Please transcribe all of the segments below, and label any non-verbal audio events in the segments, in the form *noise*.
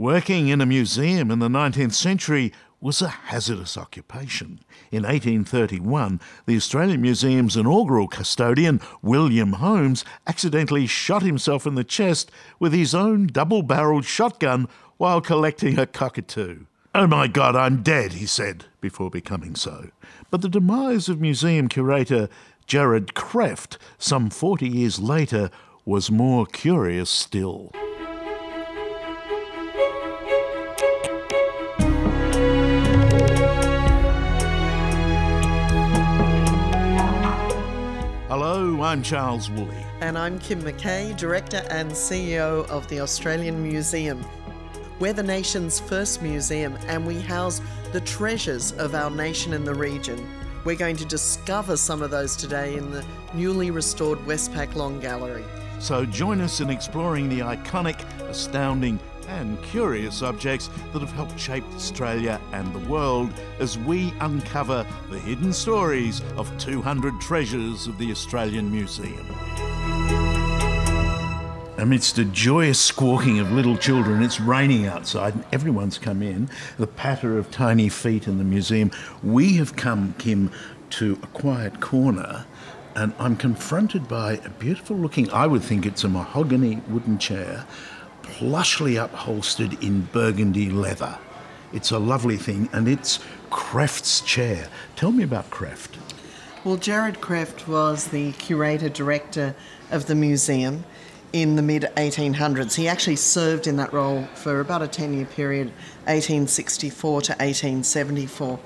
Working in a museum in the 19th century was a hazardous occupation. In 1831, the Australian Museum's inaugural custodian, William Holmes, accidentally shot himself in the chest with his own double barreled shotgun while collecting a cockatoo. Oh my God, I'm dead, he said, before becoming so. But the demise of museum curator Jared Krefft, some 40 years later, was more curious still. I'm Charles Woolley. And I'm Kim McKay, Director and CEO of the Australian Museum. We're the nation's first museum and we house the treasures of our nation and the region. We're going to discover some of those today in the newly restored Westpac Long Gallery. So join us in exploring the iconic, astounding, and curious objects that have helped shape Australia and the world as we uncover the hidden stories of 200 treasures of the Australian Museum. Amidst a joyous squawking of little children, it's raining outside and everyone's come in. The patter of tiny feet in the museum. We have come, Kim, to a quiet corner and I'm confronted by a beautiful looking, I would think it's a mahogany wooden chair plushly upholstered in burgundy leather. It's a lovely thing, and it's Krefft's chair. Tell me about Krefft. Well, Jared Krefft was the curator director of the museum in the mid 1800s. He actually served in that role for about a 10 year period, 1864 to 1874.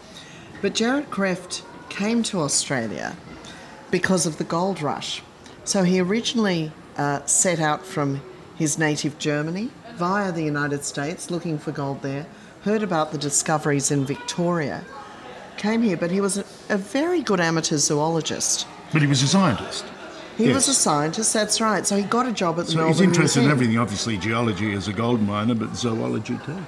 But Jared Krefft came to Australia because of the gold rush. So he originally uh, set out from his native Germany via the United States looking for gold there, heard about the discoveries in Victoria, came here, but he was a, a very good amateur zoologist. But he was a scientist. He yes. was a scientist, that's right. So he got a job at the so Melbourne he's interested Museum. in everything, obviously geology as a gold miner, but zoology too.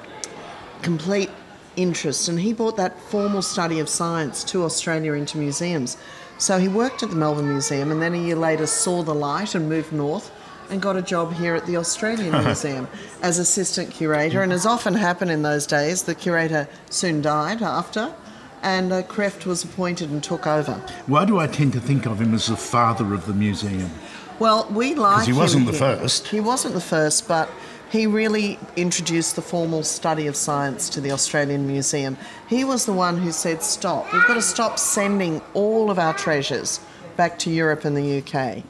Complete interest, and he brought that formal study of science to Australia into museums. So he worked at the Melbourne Museum, and then a year later saw the light and moved north and got a job here at the Australian *laughs* Museum as assistant curator. And as often happened in those days, the curator soon died after, and uh, Krefft was appointed and took over. Why do I tend to think of him as the father of the museum? Well, we like Because he wasn't the here. first. He wasn't the first, but he really introduced the formal study of science to the Australian Museum. He was the one who said, Stop, we've got to stop sending all of our treasures back to Europe and the UK.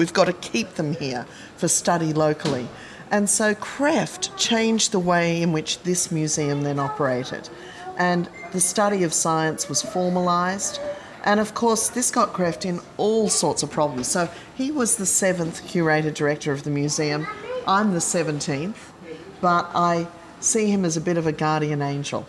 We've got to keep them here for study locally. And so Krefft changed the way in which this museum then operated. And the study of science was formalised. And of course, this got Krefft in all sorts of problems. So he was the seventh curator director of the museum. I'm the 17th, but I see him as a bit of a guardian angel.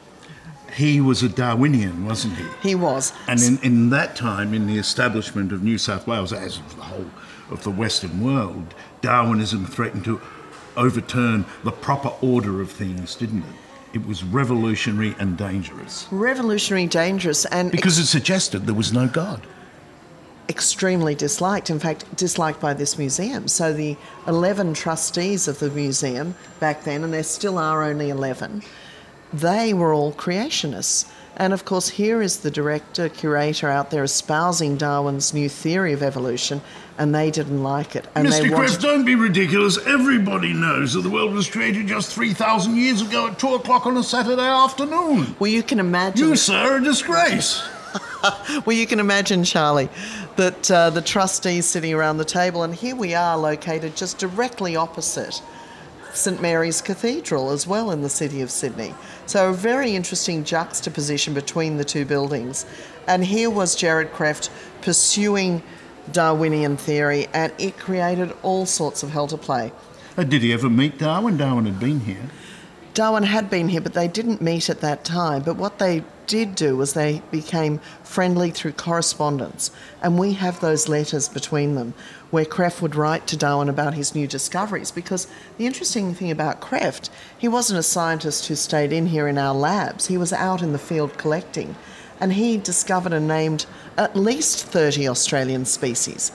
He was a Darwinian, wasn't he? He was. And in, in that time, in the establishment of New South Wales, as the whole of the Western world, Darwinism threatened to overturn the proper order of things, didn't it? It was revolutionary and dangerous. Revolutionary, dangerous, and because ex- it suggested there was no God. Extremely disliked, in fact, disliked by this museum. So the 11 trustees of the museum back then, and there still are only 11, they were all creationists. And of course, here is the director, curator out there espousing Darwin's new theory of evolution, and they didn't like it. And Mr. they Krefft, don't be ridiculous. Everybody knows that the world was created just 3,000 years ago at 2 o'clock on a Saturday afternoon. Well, you can imagine. You, sir, are a disgrace. *laughs* well, you can imagine, Charlie, that uh, the trustees sitting around the table, and here we are located just directly opposite St Mary's Cathedral as well in the city of Sydney. So, a very interesting juxtaposition between the two buildings. And here was Jared Krefft pursuing Darwinian theory, and it created all sorts of hell to play. Uh, did he ever meet Darwin? Darwin had been here. Darwin had been here, but they didn't meet at that time. But what they did do was they became friendly through correspondence. And we have those letters between them where Krefft would write to Darwin about his new discoveries. Because the interesting thing about Krefft, he wasn't a scientist who stayed in here in our labs, he was out in the field collecting. And he discovered and named at least 30 Australian species.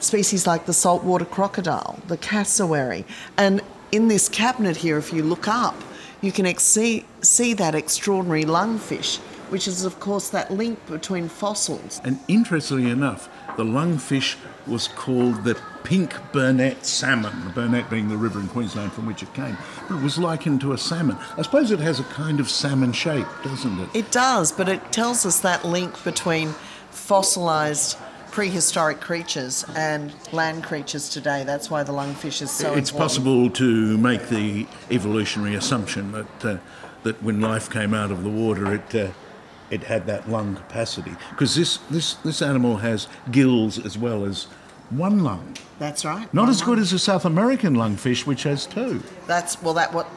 Species like the saltwater crocodile, the cassowary, and in this cabinet here, if you look up, you can ex- see, see that extraordinary lungfish, which is, of course, that link between fossils. And interestingly enough, the lungfish was called the pink Burnett salmon, the Burnett being the river in Queensland from which it came. But it was likened to a salmon. I suppose it has a kind of salmon shape, doesn't it? It does, but it tells us that link between fossilised prehistoric creatures and land creatures today. That's why the lungfish is so it's important. possible to make the evolutionary assumption that uh, that when life came out of the water, it uh, it had that lung capacity because this this this animal has gills as well as one lung. That's right. Not as good lung. as a South American lungfish, which has two. That's well, that what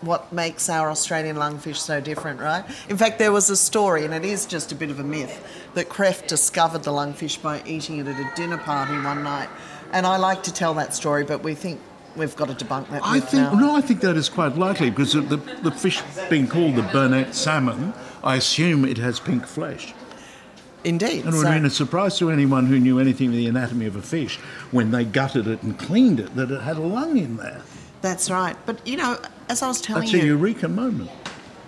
what makes our Australian lungfish so different, right? In fact, there was a story, and it is just a bit of a myth, that Krefft discovered the lungfish by eating it at a dinner party one night. And I like to tell that story, but we think we've got to debunk that I think now. no, I think that is quite likely because the, the, the fish being called the Burnett salmon, I assume it has pink flesh. Indeed. And it would so- have been a surprise to anyone who knew anything of the anatomy of a fish when they gutted it and cleaned it that it had a lung in there. That's right. But you know, as I was telling That's a you, eureka moment.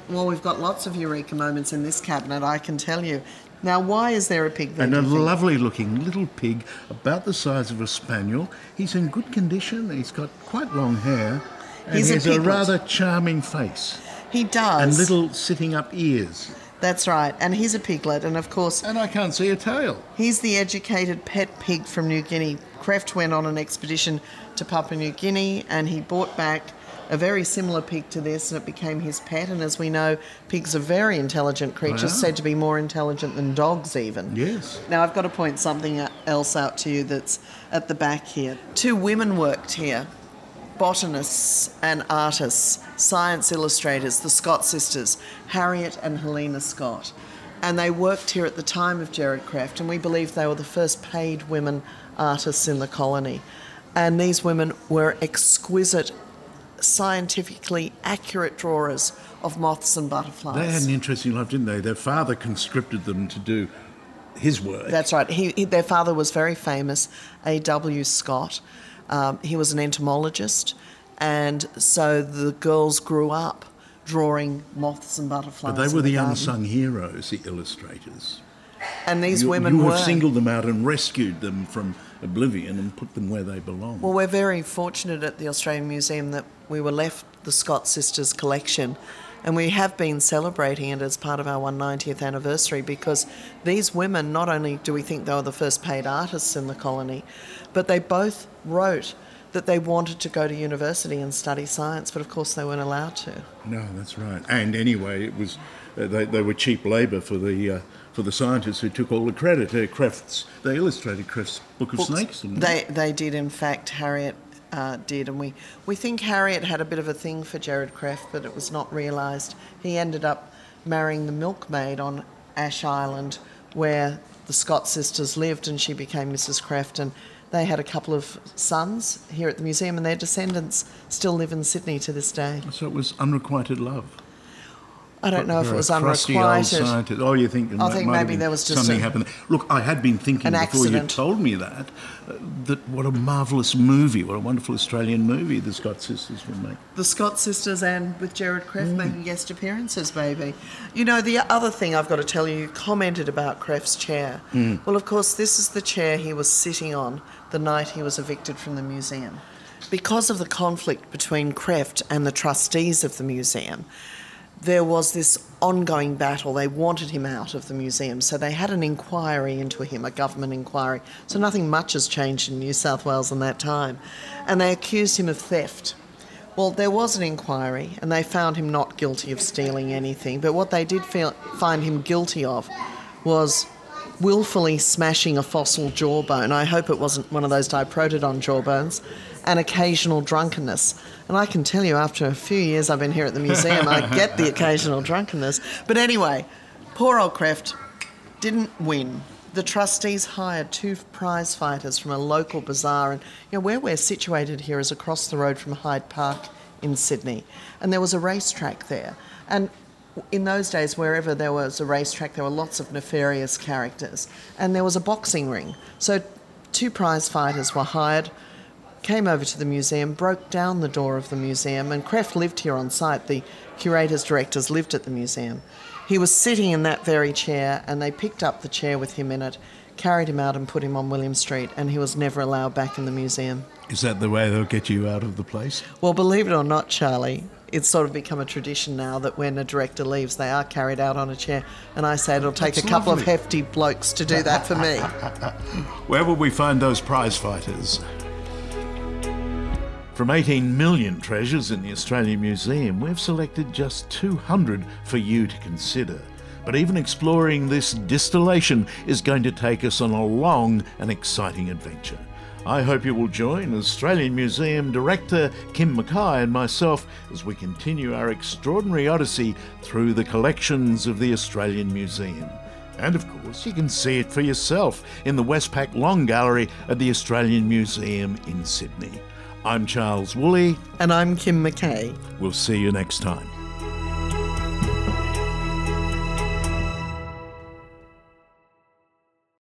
well, we've got lots of eureka moments in this cabinet. I can tell you. Now, why is there a pig there? And a lovely looking little pig, about the size of a spaniel. He's in good condition. He's got quite long hair. And He's a has a, piglet. rather charming face. he does. And little sitting up ears. That's right. And he's a piglet, and of course, And I can't see a tail. He's the educated pet pig from New Guinea. Krefft went on an expedition to Papua New Guinea and he brought back a very similar pig to this and it became his pet. And as we know, pigs are very intelligent creatures, Wow. said to be more intelligent than dogs, even. Yes. Now, I've got to point something else out to you that's at the back here. Two women worked here botanists and artists, science illustrators, the Scott sisters, Harriet and Helena Scott. And they worked here at the time of Jared Kraft, and we believe they were the first paid women artists in the colony. And these women were exquisite, scientifically accurate drawers of moths and butterflies. They had an interesting life, didn't they? Their father conscripted them to do his work. That's right. He, he, their father was very famous, A.W. Scott. Um, he was an entomologist, and so the girls grew up drawing moths and butterflies. but they were the garden. unsung heroes, the illustrators. And these you, women you were. have singled them out and rescued them from oblivion and put them where they belong. Well, we're very fortunate at the Australian Museum that we were left the Scott Sisters collection, and we have been celebrating it as part of our 190th anniversary because these women, not only do we think they were the first paid artists in the colony, but they both wrote that they wanted to go to university and study science, but of course they weren't allowed to. no, that's right. And anyway, it was uh, they, they were cheap labour for the uh, for the scientists who took all the credit. Uh, Krefft's, they illustrated Krefft's Book of books. Snakes. They they did, in fact. Harriet uh, did, and we we think Harriet had a bit of a thing for Jared Kraft, but it was not realised. He ended up marrying the milkmaid on Ash Island, where the Scott sisters lived, and she became Mrs. Kraft. And they had a couple of sons here at the museum, and their descendants still live in Sydney to this day. So it was unrequited love. I don't know if it was crusty old unrequited. Oh, you think? I think maybe there was just something a- happened. Look, I had been thinking before accident. you told me that uh, that what a marvellous movie, what a wonderful Australian movie the Scott sisters would make. the Scott sisters and with Jared Mm. Making guest appearances, maybe. You know, the other thing I've got to tell you, you commented about Krefft's chair. Mm. Well, of course, this is the chair he was sitting on the night he was evicted from the museum. Because of the conflict between Krefft and the trustees of the museum, there was this ongoing battle. They wanted him out of the museum, so they had an inquiry into him, a government inquiry. So nothing much has changed in New South Wales in that time. And they accused him of theft. Well, there was an inquiry, and they found him not guilty of stealing anything. But what they did feel, find him guilty of was willfully smashing a fossil jawbone. I hope it wasn't one of those diprotodon jawbones, and occasional drunkenness. And I can tell you, after a few years I've been here at the museum, I *laughs* get the occasional drunkenness. But anyway, poor old Krefft didn't win. The trustees hired two prize fighters from a local bazaar, and you know where we're situated here is across the road from Hyde Park in Sydney, and there was a racetrack there. And in those days, wherever there was a racetrack, there were lots of nefarious characters, and there was a boxing ring. So two prize fighters were hired came over to the museum, broke down the door of the museum, and Krefft lived here on site. The curators, directors lived at the museum. He was sitting in that very chair, and they picked up the chair with him in it, carried him out, and put him on William Street, and he was never allowed back in the museum. Is that the way they'll get you out of the place? Well, believe it or not, Charlie, it's sort of become a tradition now that when a director leaves, they are carried out on a chair. And I say it'll take That's a couple lovely. of hefty blokes to do that for me. *laughs* Where will we find those prize fighters? From 18 million treasures in the Australian Museum, we've selected just 200 for you to consider. But even exploring this distillation is going to take us on a long and exciting adventure. I hope you will join Australian Museum Director Kim McKay and myself as we continue our extraordinary odyssey through the collections of the Australian Museum. And of course, you can see it for yourself in the Westpac Long Gallery at the Australian Museum in Sydney. I'm Charles Woolley. And I'm Kim McKay. We'll see you next time.